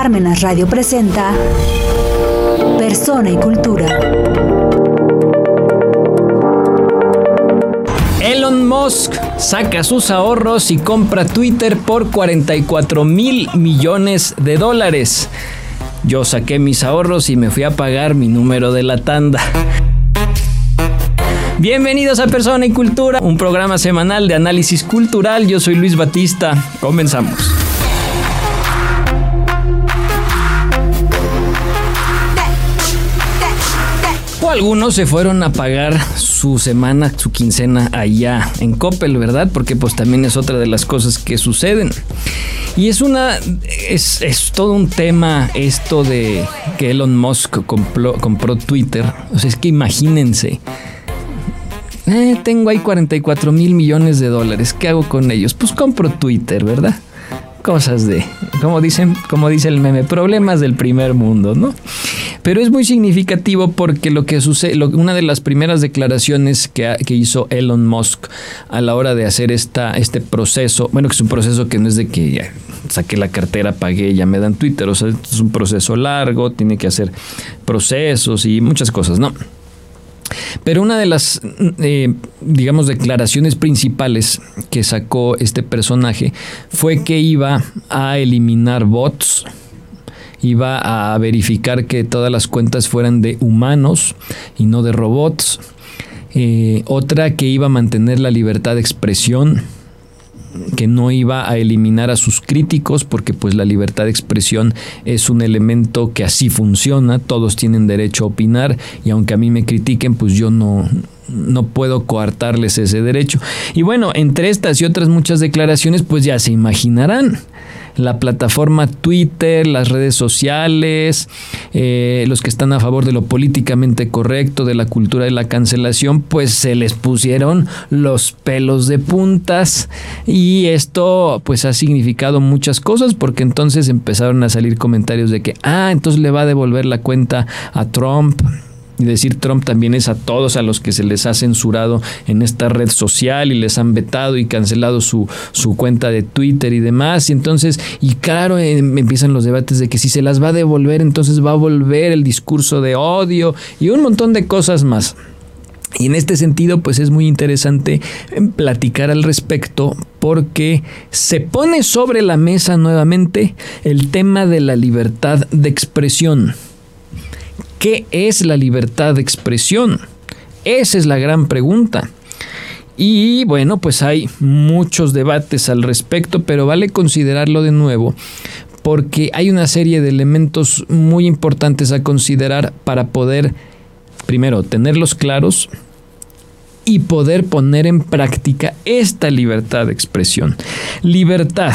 Parmenas Radio presenta Persona y Cultura. Elon Musk saca sus ahorros y compra Twitter por 44 mil millones de dólares. Yo saqué mis ahorros y me fui a pagar mi número de la tanda. Bienvenidos a Persona y Cultura, un programa semanal de análisis cultural. Yo soy Luis Batista. Comenzamos. Algunos se fueron a pagar su semana, su quincena allá en Coppel, ¿verdad? Porque pues también es otra de las cosas que suceden. Y es una, es, es todo un tema esto de que Elon Musk compró, compró Twitter. O sea, es que imagínense eh, tengo ahí 44 mil millones de dólares. ¿Qué hago con ellos? Pues compro Twitter, ¿verdad? Cosas de, como dicen, como dice el meme, problemas del primer mundo, ¿no? Pero es muy significativo porque lo que sucede, una de las primeras declaraciones que, que, hizo Elon Musk a la hora de hacer esta, este proceso, bueno, que es un proceso que no es de que ya saqué la cartera, pagué, ya me dan Twitter, o sea, es un proceso largo, tiene que hacer procesos y muchas cosas, ¿no? Pero una de las, eh, digamos, declaraciones principales que sacó este personaje fue que iba a eliminar bots, iba a verificar que todas las cuentas fueran de humanos y no de robots. Eh, otra que iba a mantener la libertad de expresión que no iba a eliminar a sus críticos porque pues la libertad de expresión es un elemento que así funciona, todos tienen derecho a opinar y aunque a mí me critiquen pues yo no, no puedo coartarles ese derecho. Y bueno, entre estas y otras muchas declaraciones pues ya se imaginarán la plataforma Twitter, las redes sociales, eh, los que están a favor de lo políticamente correcto, de la cultura de la cancelación, pues se les pusieron los pelos de puntas. Y esto pues ha significado muchas cosas porque entonces empezaron a salir comentarios de que, ah, entonces le va a devolver la cuenta a Trump y decir Trump también es a todos a los que se les ha censurado en esta red social y les han vetado y cancelado su, su cuenta de Twitter y demás. Y entonces, y claro, em, empiezan los debates de que si se las va a devolver, entonces va a volver el discurso de odio y un montón de cosas más. Y en este sentido, pues es muy interesante em, platicar al respecto porque se pone sobre la mesa nuevamente el tema de la libertad de expresión. ¿Qué es la libertad de expresión? Esa es la gran pregunta. Y bueno, pues hay muchos debates al respecto, pero vale considerarlo de nuevo porque hay una serie de elementos muy importantes a considerar para poder, primero, tenerlos claros y poder poner en práctica esta libertad de expresión. Libertad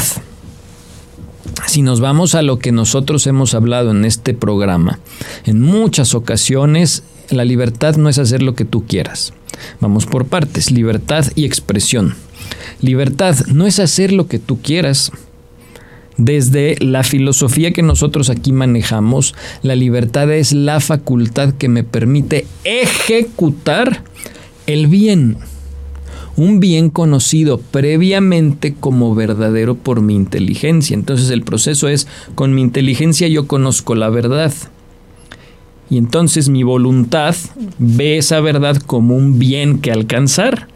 si nos vamos a lo que nosotros hemos hablado en este programa, en muchas ocasiones la libertad no es hacer lo que tú quieras. Vamos por partes, libertad y expresión. Libertad no es hacer lo que tú quieras. Desde la filosofía que nosotros aquí manejamos, la libertad es la facultad que me permite ejecutar el bien un bien conocido previamente como verdadero por mi inteligencia. Entonces el proceso es, con mi inteligencia yo conozco la verdad. Y entonces mi voluntad ve esa verdad como un bien que alcanzar.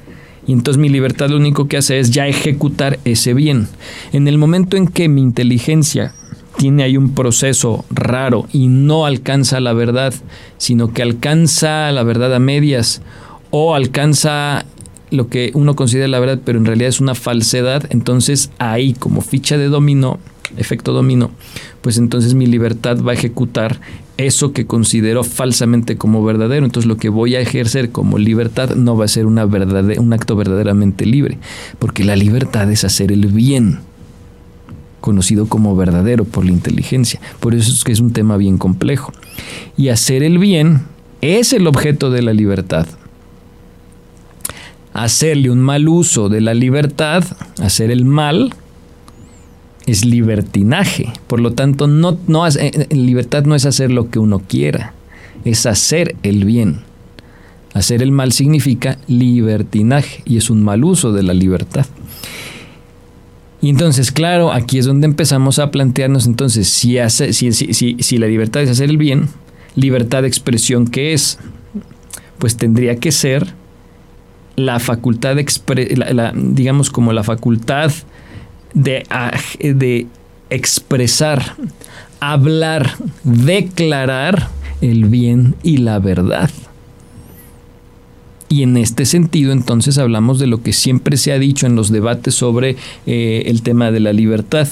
Y entonces mi libertad lo único que hace es ya ejecutar ese bien. En el momento en que mi inteligencia tiene ahí un proceso raro y no alcanza la verdad, sino que alcanza la verdad a medias o alcanza lo que uno considera la verdad, pero en realidad es una falsedad, entonces ahí como ficha de dominó, efecto dominó, pues entonces mi libertad va a ejecutar eso que considero falsamente como verdadero. Entonces lo que voy a ejercer como libertad no va a ser una un acto verdaderamente libre, porque la libertad es hacer el bien, conocido como verdadero por la inteligencia. Por eso es que es un tema bien complejo. Y hacer el bien es el objeto de la libertad hacerle un mal uso de la libertad, hacer el mal, es libertinaje. Por lo tanto, no, no, eh, libertad no es hacer lo que uno quiera, es hacer el bien. Hacer el mal significa libertinaje y es un mal uso de la libertad. Y entonces, claro, aquí es donde empezamos a plantearnos entonces si, hace, si, si, si, la libertad es hacer el bien, libertad de expresión, ¿qué es? Pues tendría que ser la facultad de digamos como la facultad de, de expresar, hablar, declarar el bien y la verdad. Y en este sentido, entonces hablamos de lo que siempre se ha dicho en los debates sobre eh, el tema de la libertad,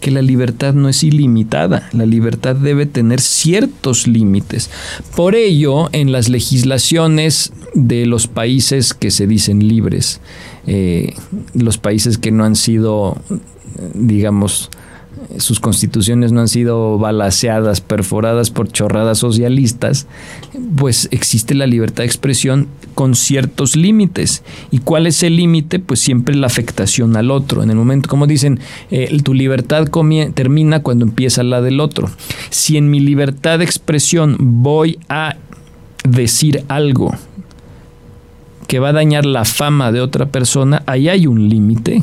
que la libertad no es ilimitada, la libertad debe tener ciertos límites. Por ello, en las legislaciones de los países que se dicen libres, eh, los países que no han sido, digamos, sus constituciones no han sido balaseadas, perforadas por chorradas socialistas, pues existe la libertad de expresión con ciertos límites. ¿Y cuál es el límite? Pues siempre la afectación al otro. En el momento, como dicen, eh, tu libertad termina cuando empieza la del otro. Si en mi libertad de expresión voy a decir algo que va a dañar la fama de otra persona, ahí hay un límite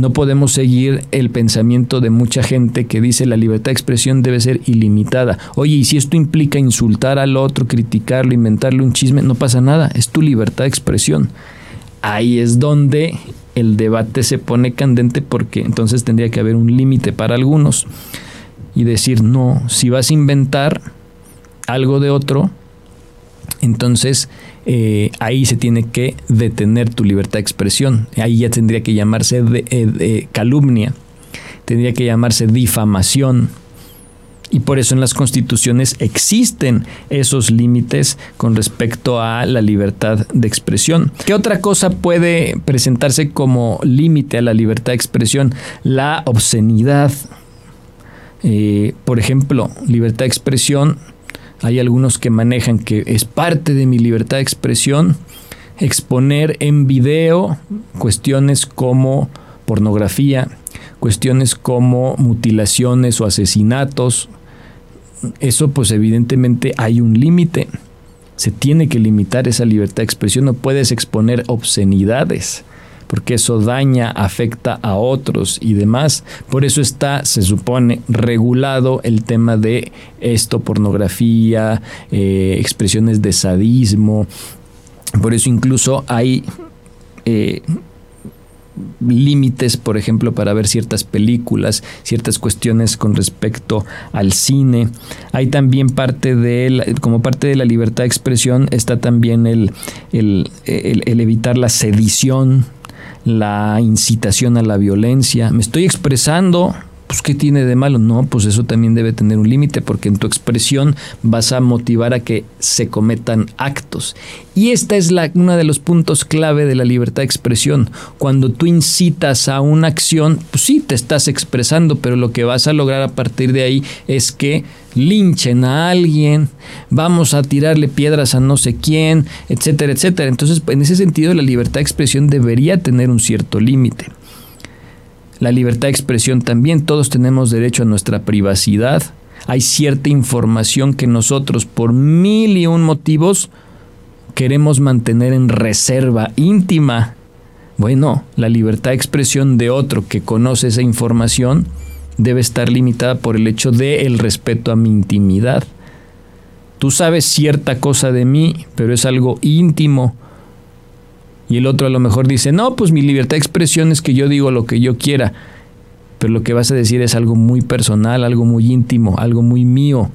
no podemos seguir el pensamiento de mucha gente que dice la libertad de expresión debe ser ilimitada. Oye, y si esto implica insultar al otro, criticarlo, inventarle un chisme, no pasa nada, es tu libertad de expresión. Ahí es donde el debate se pone candente porque entonces tendría que haber un límite para algunos y decir, no, si vas a inventar algo de otro, entonces eh, ahí se tiene que detener tu libertad de expresión. Ahí ya tendría que llamarse eh, calumnia, tendría que llamarse difamación. Y por eso en las constituciones existen esos límites con respecto a la libertad de expresión. ¿Qué otra cosa puede presentarse como límite a la libertad de expresión? La obscenidad. Eh, por ejemplo, libertad de expresión hay algunos que manejan que es parte de mi libertad de expresión exponer en video cuestiones como pornografía, cuestiones como mutilaciones o asesinatos. Eso pues evidentemente hay un límite. Se tiene que limitar esa libertad de expresión. No puedes exponer obscenidades porque eso daña, afecta a otros y demás. Por eso está, se supone, regulado el tema de esto, pornografía, eh, expresiones de sadismo. Por eso incluso hay... Eh, límites, por ejemplo, para ver ciertas películas, ciertas cuestiones con respecto al cine. Hay también parte de, como parte de la libertad de expresión, está también el, el evitar la sedición, la incitación a la violencia. Me estoy expresando, pues ¿qué tiene de malo? No, pues eso también debe tener un límite porque en tu expresión vas a motivar a que se cometan actos. Y esta es la, uno de los puntos clave de la libertad de expresión. Cuando tú incitas a una acción, pues sí, te estás expresando, pero lo que vas a lograr a partir de ahí es que linchen a alguien, vamos a tirarle piedras a no sé quién, etcétera, etcétera. Entonces, en ese sentido, la libertad de expresión debería tener un cierto límite. La libertad de expresión también, todos tenemos derecho a nuestra privacidad. Hay cierta información que nosotros, por mil y un motivos, queremos mantener en reserva íntima. Bueno, la libertad de expresión de otro que conoce esa información debe estar limitada por el hecho de el respeto a mi intimidad. Tú sabes cierta cosa de mí, pero es algo íntimo. Y el otro a lo mejor dice, no, pues mi libertad de expresión es que yo digo lo que yo quiera. Pero lo que vas a decir es algo muy personal, algo muy íntimo, algo muy mío.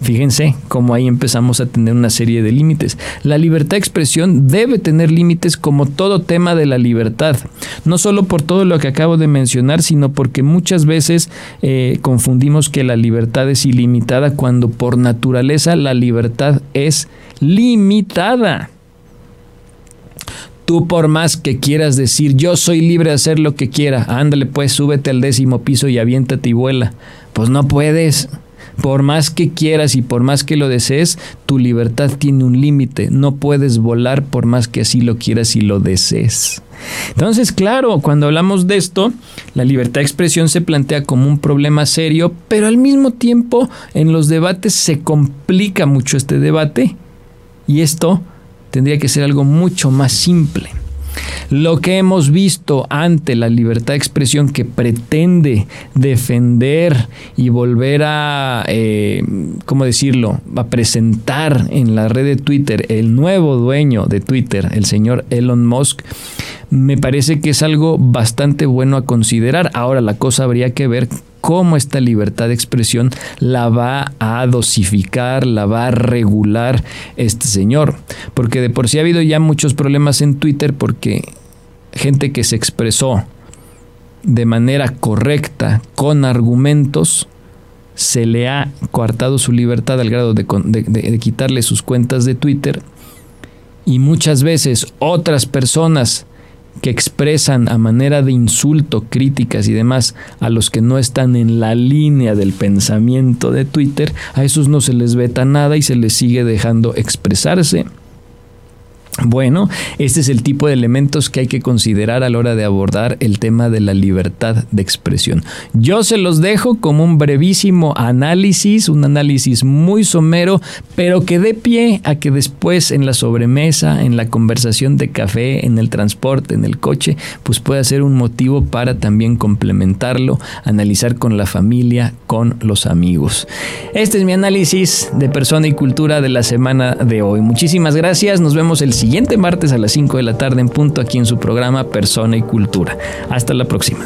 Fíjense cómo ahí empezamos a tener una serie de límites. La libertad de expresión debe tener límites como todo tema de la libertad. No solo por todo lo que acabo de mencionar, sino porque muchas veces eh, confundimos que la libertad es ilimitada cuando por naturaleza la libertad es limitada. Tú por más que quieras decir yo soy libre de hacer lo que quiera, ándale pues súbete al décimo piso y aviéntate y vuela. Pues no puedes por más que quieras y por más que lo desees, tu libertad tiene un límite. No puedes volar por más que así lo quieras y lo desees. Entonces, claro, cuando hablamos de esto, la libertad de expresión se plantea como un problema serio, pero al mismo tiempo en los debates se complica mucho este debate y esto tendría que ser algo mucho más simple. Lo que hemos visto ante la libertad de expresión que pretende defender y volver a, eh, ¿cómo decirlo?, a presentar en la red de Twitter el nuevo dueño de Twitter, el señor Elon Musk, me parece que es algo bastante bueno a considerar. Ahora la cosa habría que ver cómo esta libertad de expresión la va a dosificar, la va a regular este señor. Porque de por sí ha habido ya muchos problemas en Twitter porque gente que se expresó de manera correcta, con argumentos, se le ha coartado su libertad al grado de, de, quitarle sus cuentas de Twitter. Y muchas veces otras personas que expresan a manera de insulto, críticas y demás a los que no están en la línea del pensamiento de Twitter, a esos no se les veta nada y se les sigue dejando expresarse bueno, este es el tipo de elementos que hay que considerar a la hora de abordar el tema de la libertad de expresión. Yo se los dejo como un brevísimo análisis, un análisis muy somero, pero que dé pie a que después en la sobremesa, en la conversación de café, en el transporte, en el coche, pues pueda ser un motivo para también complementarlo, analizar con la familia, con los amigos. Este es mi análisis de persona y cultura de la semana de hoy. Muchísimas gracias, nos vemos el siguiente siguiente martes a las 5 de la tarde en punto aquí en su programa Persona y Cultura. Hasta la próxima.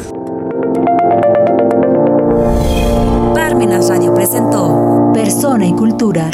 Parmenas Radio presentó Persona y Cultura.